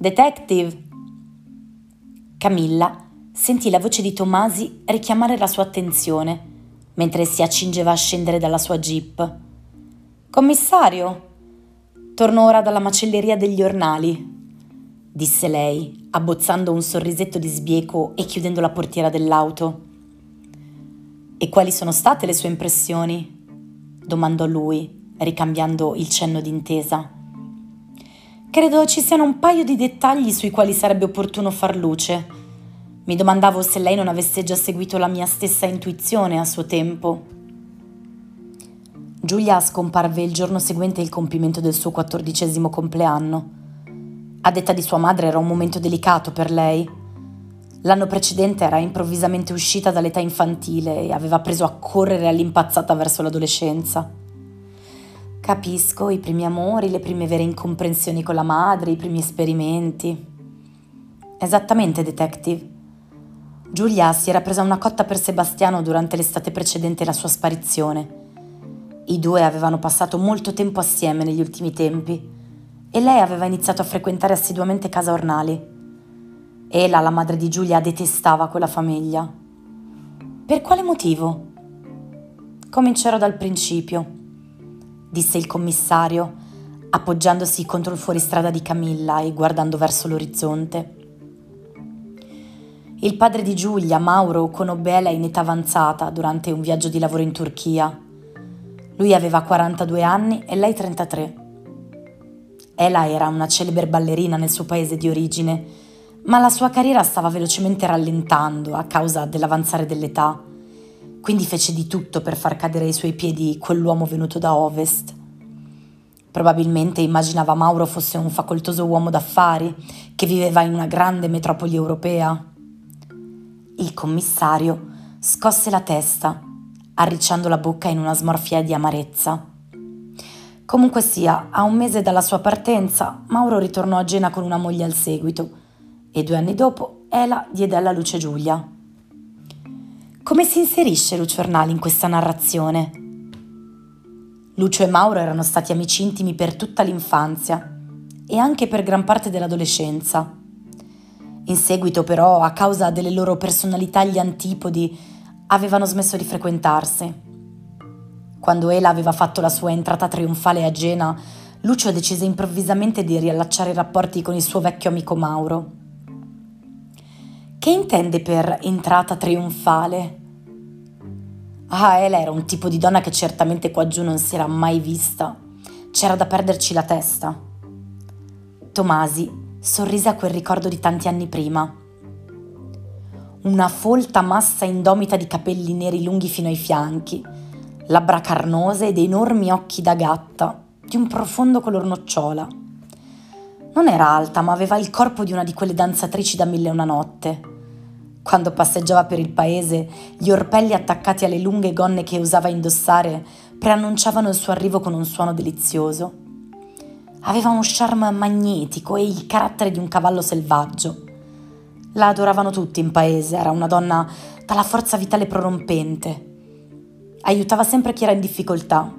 Detective! Camilla sentì la voce di Tomasi richiamare la sua attenzione mentre si accingeva a scendere dalla sua jeep. Commissario! Torno ora dalla macelleria degli ornali, disse lei, abbozzando un sorrisetto di sbieco e chiudendo la portiera dell'auto. E quali sono state le sue impressioni? domandò lui, ricambiando il cenno d'intesa. Credo ci siano un paio di dettagli sui quali sarebbe opportuno far luce. Mi domandavo se lei non avesse già seguito la mia stessa intuizione a suo tempo. Giulia scomparve il giorno seguente il compimento del suo quattordicesimo compleanno. A detta di sua madre era un momento delicato per lei. L'anno precedente era improvvisamente uscita dall'età infantile e aveva preso a correre all'impazzata verso l'adolescenza. Capisco i primi amori, le prime vere incomprensioni con la madre, i primi esperimenti. Esattamente, detective. Giulia si era presa una cotta per Sebastiano durante l'estate precedente la sua sparizione. I due avevano passato molto tempo assieme negli ultimi tempi e lei aveva iniziato a frequentare assiduamente casa Ornali. Ela, la madre di Giulia, detestava quella famiglia. Per quale motivo? Comincerò dal principio disse il commissario, appoggiandosi contro il fuoristrada di Camilla e guardando verso l'orizzonte. Il padre di Giulia, Mauro, conobbe Ela in età avanzata durante un viaggio di lavoro in Turchia. Lui aveva 42 anni e lei 33. Ela era una celebre ballerina nel suo paese di origine, ma la sua carriera stava velocemente rallentando a causa dell'avanzare dell'età quindi fece di tutto per far cadere ai suoi piedi quell'uomo venuto da ovest. Probabilmente immaginava Mauro fosse un facoltoso uomo d'affari che viveva in una grande metropoli europea. Il commissario scosse la testa, arricciando la bocca in una smorfia di amarezza. Comunque sia, a un mese dalla sua partenza, Mauro ritornò a Gena con una moglie al seguito e due anni dopo Ela diede alla luce Giulia. Come si inserisce Lucio Ornali in questa narrazione? Lucio e Mauro erano stati amici intimi per tutta l'infanzia e anche per gran parte dell'adolescenza. In seguito però, a causa delle loro personalità agli antipodi, avevano smesso di frequentarsi. Quando Ela aveva fatto la sua entrata trionfale a Gena, Lucio decise improvvisamente di riallacciare i rapporti con il suo vecchio amico Mauro. Che intende per entrata trionfale? Ah, Ela era un tipo di donna che certamente qua giù non si era mai vista. C'era da perderci la testa. Tomasi sorrise a quel ricordo di tanti anni prima. Una folta massa indomita di capelli neri lunghi fino ai fianchi, labbra carnose ed enormi occhi da gatta, di un profondo color nocciola. Non era alta, ma aveva il corpo di una di quelle danzatrici da mille e una notte quando passeggiava per il paese, gli orpelli attaccati alle lunghe gonne che usava indossare preannunciavano il suo arrivo con un suono delizioso. Aveva uno charme magnetico e il carattere di un cavallo selvaggio. La adoravano tutti in paese, era una donna dalla forza vitale prorompente. Aiutava sempre chi era in difficoltà,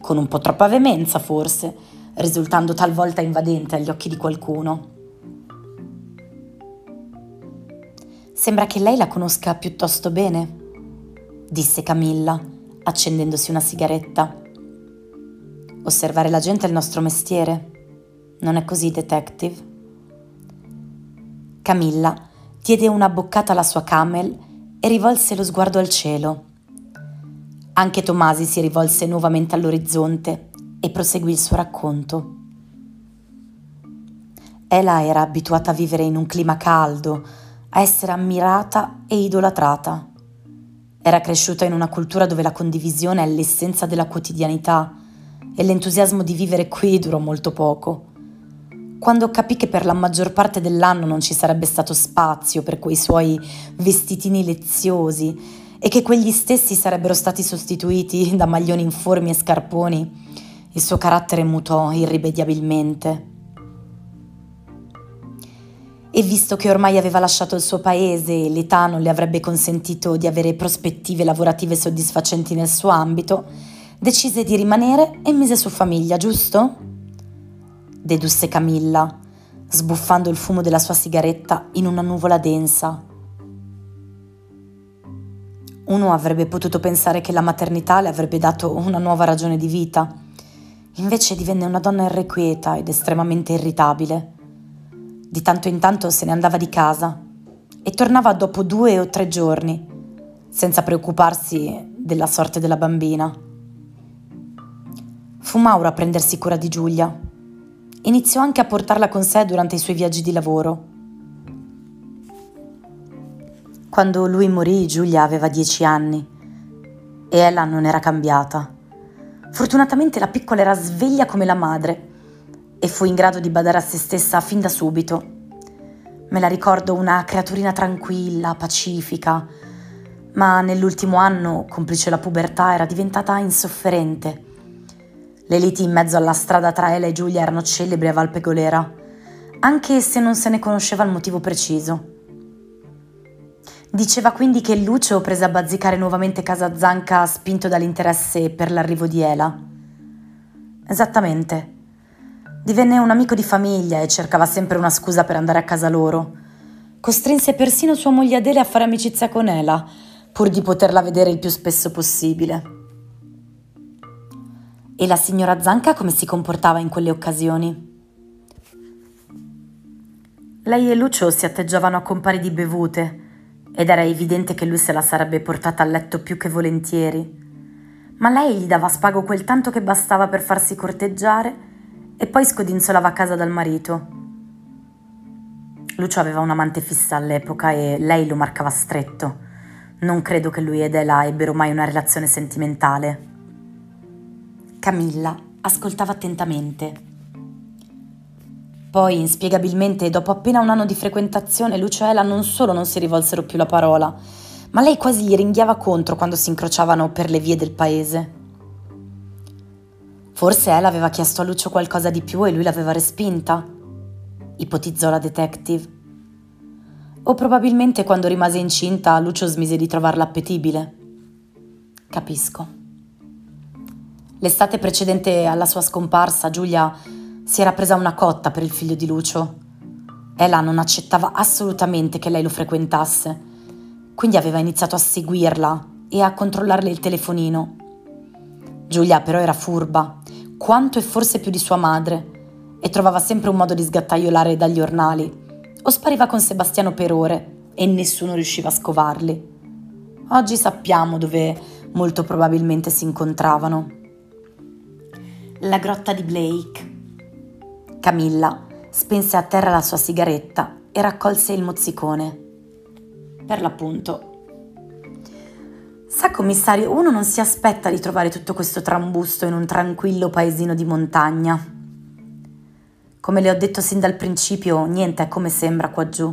con un po' troppa veemenza forse, risultando talvolta invadente agli occhi di qualcuno. Sembra che lei la conosca piuttosto bene, disse Camilla, accendendosi una sigaretta. Osservare la gente è il nostro mestiere. Non è così, detective? Camilla diede una boccata alla sua camel e rivolse lo sguardo al cielo. Anche Tomasi si rivolse nuovamente all'orizzonte e proseguì il suo racconto. Ela era abituata a vivere in un clima caldo, a essere ammirata e idolatrata. Era cresciuta in una cultura dove la condivisione è l'essenza della quotidianità e l'entusiasmo di vivere qui durò molto poco. Quando capì che per la maggior parte dell'anno non ci sarebbe stato spazio per quei suoi vestitini leziosi e che quegli stessi sarebbero stati sostituiti da maglioni informi e scarponi, il suo carattere mutò irrimediabilmente e visto che ormai aveva lasciato il suo paese e l'età non le avrebbe consentito di avere prospettive lavorative soddisfacenti nel suo ambito, decise di rimanere e mise su famiglia, giusto? dedusse Camilla, sbuffando il fumo della sua sigaretta in una nuvola densa. Uno avrebbe potuto pensare che la maternità le avrebbe dato una nuova ragione di vita. Invece divenne una donna irrequieta ed estremamente irritabile. Di tanto in tanto se ne andava di casa e tornava dopo due o tre giorni, senza preoccuparsi della sorte della bambina. Fu Mauro a prendersi cura di Giulia. Iniziò anche a portarla con sé durante i suoi viaggi di lavoro. Quando lui morì, Giulia aveva dieci anni e ella non era cambiata. Fortunatamente la piccola era sveglia come la madre e fu in grado di badare a se stessa fin da subito. Me la ricordo una creaturina tranquilla, pacifica, ma nell'ultimo anno, complice la pubertà, era diventata insofferente. Le liti in mezzo alla strada tra Ela e Giulia erano celebri a Valpegolera, anche se non se ne conosceva il motivo preciso. Diceva quindi che Lucio prese a bazzicare nuovamente casa Zanca spinto dall'interesse per l'arrivo di Ela. Esattamente. Divenne un amico di famiglia e cercava sempre una scusa per andare a casa loro. Costrinse persino sua moglie Adele a fare amicizia con Ela, pur di poterla vedere il più spesso possibile. E la signora Zanca come si comportava in quelle occasioni? Lei e Lucio si atteggiavano a compari di bevute ed era evidente che lui se la sarebbe portata a letto più che volentieri. Ma lei gli dava spago quel tanto che bastava per farsi corteggiare e poi scodinzolava a casa dal marito. Lucio aveva un amante fissa all'epoca e lei lo marcava stretto. Non credo che lui ed Ela ebbero mai una relazione sentimentale. Camilla ascoltava attentamente poi, inspiegabilmente, dopo appena un anno di frequentazione, Lucio e Ela non solo non si rivolsero più la parola, ma lei quasi ringhiava contro quando si incrociavano per le vie del paese. Forse Ela aveva chiesto a Lucio qualcosa di più e lui l'aveva respinta, ipotizzò la detective. O probabilmente quando rimase incinta Lucio smise di trovarla appetibile. Capisco. L'estate precedente alla sua scomparsa, Giulia si era presa una cotta per il figlio di Lucio. Ella non accettava assolutamente che lei lo frequentasse, quindi aveva iniziato a seguirla e a controllarle il telefonino. Giulia però era furba, quanto e forse più di sua madre, e trovava sempre un modo di sgattaiolare dagli ornali, o spariva con Sebastiano per ore e nessuno riusciva a scovarli. Oggi sappiamo dove molto probabilmente si incontravano. La grotta di Blake Camilla spense a terra la sua sigaretta e raccolse il mozzicone. Per l'appunto. Sa, commissario, uno non si aspetta di trovare tutto questo trambusto in un tranquillo paesino di montagna. Come le ho detto sin dal principio, niente è come sembra qua giù.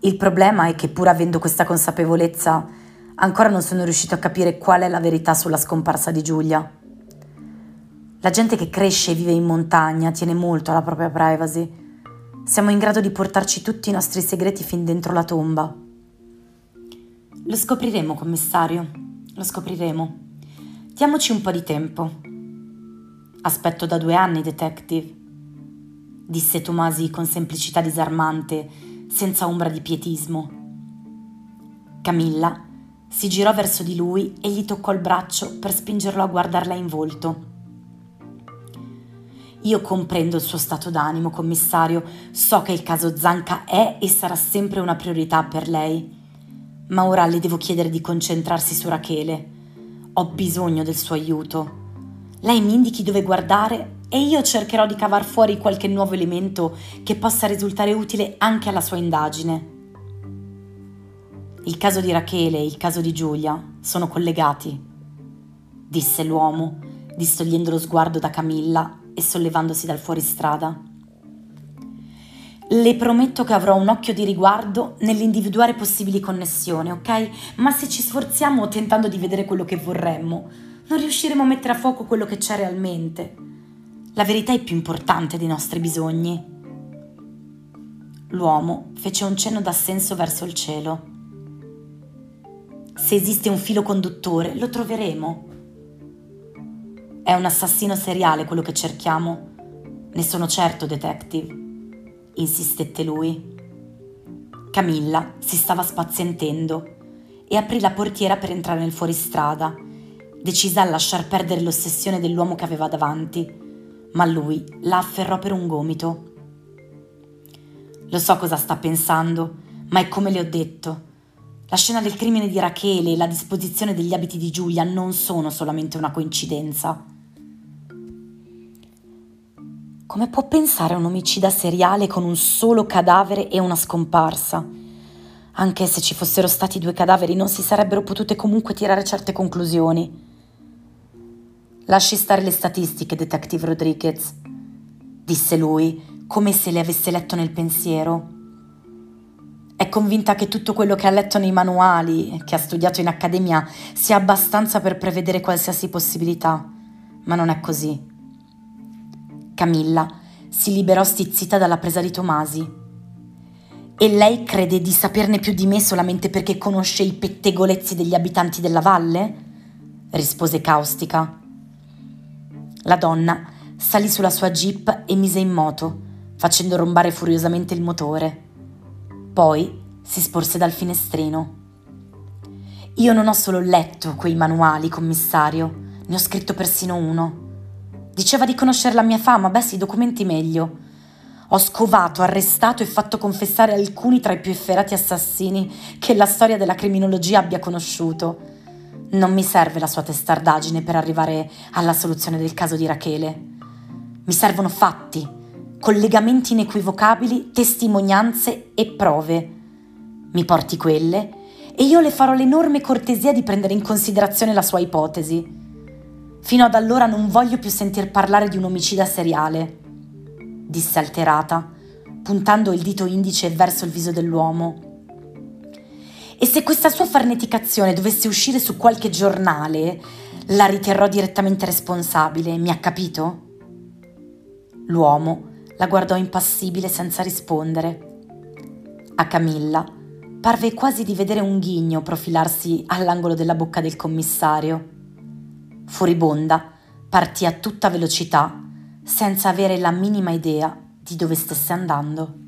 Il problema è che pur avendo questa consapevolezza, ancora non sono riuscito a capire qual è la verità sulla scomparsa di Giulia. La gente che cresce e vive in montagna tiene molto alla propria privacy. Siamo in grado di portarci tutti i nostri segreti fin dentro la tomba. Lo scopriremo, commissario. Lo scopriremo. Diamoci un po' di tempo. Aspetto da due anni, detective, disse Tomasi con semplicità disarmante, senza ombra di pietismo. Camilla si girò verso di lui e gli toccò il braccio per spingerlo a guardarla in volto. Io comprendo il suo stato d'animo, commissario, so che il caso Zanca è e sarà sempre una priorità per lei. Ma ora le devo chiedere di concentrarsi su Rachele. Ho bisogno del suo aiuto. Lei mi indichi dove guardare e io cercherò di cavar fuori qualche nuovo elemento che possa risultare utile anche alla sua indagine. Il caso di Rachele e il caso di Giulia sono collegati, disse l'uomo, distogliendo lo sguardo da Camilla e sollevandosi dal fuoristrada. Le prometto che avrò un occhio di riguardo nell'individuare possibili connessioni, ok? Ma se ci sforziamo tentando di vedere quello che vorremmo, non riusciremo a mettere a fuoco quello che c'è realmente. La verità è più importante dei nostri bisogni. L'uomo fece un cenno d'assenso verso il cielo. Se esiste un filo conduttore, lo troveremo. È un assassino seriale quello che cerchiamo. Ne sono certo, detective. Insistette lui. Camilla si stava spazientendo e aprì la portiera per entrare nel fuoristrada, decisa a lasciar perdere l'ossessione dell'uomo che aveva davanti, ma lui la afferrò per un gomito. Lo so cosa sta pensando, ma è come le ho detto. La scena del crimine di Rachele e la disposizione degli abiti di Giulia non sono solamente una coincidenza. Come può pensare a un omicida seriale con un solo cadavere e una scomparsa? Anche se ci fossero stati due cadaveri non si sarebbero potute comunque tirare certe conclusioni. Lasci stare le statistiche, Detective Rodriguez, disse lui, come se le avesse letto nel pensiero. È convinta che tutto quello che ha letto nei manuali, che ha studiato in accademia, sia abbastanza per prevedere qualsiasi possibilità, ma non è così. Camilla si liberò stizzita dalla presa di Tomasi. E lei crede di saperne più di me solamente perché conosce i pettegolezzi degli abitanti della valle? rispose caustica. La donna salì sulla sua jeep e mise in moto, facendo rombare furiosamente il motore. Poi si sporse dal finestrino. Io non ho solo letto quei manuali, commissario, ne ho scritto persino uno. Diceva di conoscere la mia fama, beh si documenti meglio. Ho scovato, arrestato e fatto confessare alcuni tra i più efferati assassini che la storia della criminologia abbia conosciuto. Non mi serve la sua testardaggine per arrivare alla soluzione del caso di Rachele. Mi servono fatti, collegamenti inequivocabili, testimonianze e prove. Mi porti quelle e io le farò l'enorme cortesia di prendere in considerazione la sua ipotesi. Fino ad allora non voglio più sentir parlare di un omicida seriale, disse alterata, puntando il dito indice verso il viso dell'uomo. E se questa sua farneticazione dovesse uscire su qualche giornale, la riterrò direttamente responsabile, mi ha capito? L'uomo la guardò impassibile senza rispondere. A Camilla parve quasi di vedere un ghigno profilarsi all'angolo della bocca del commissario. Furibonda, partì a tutta velocità, senza avere la minima idea di dove stesse andando.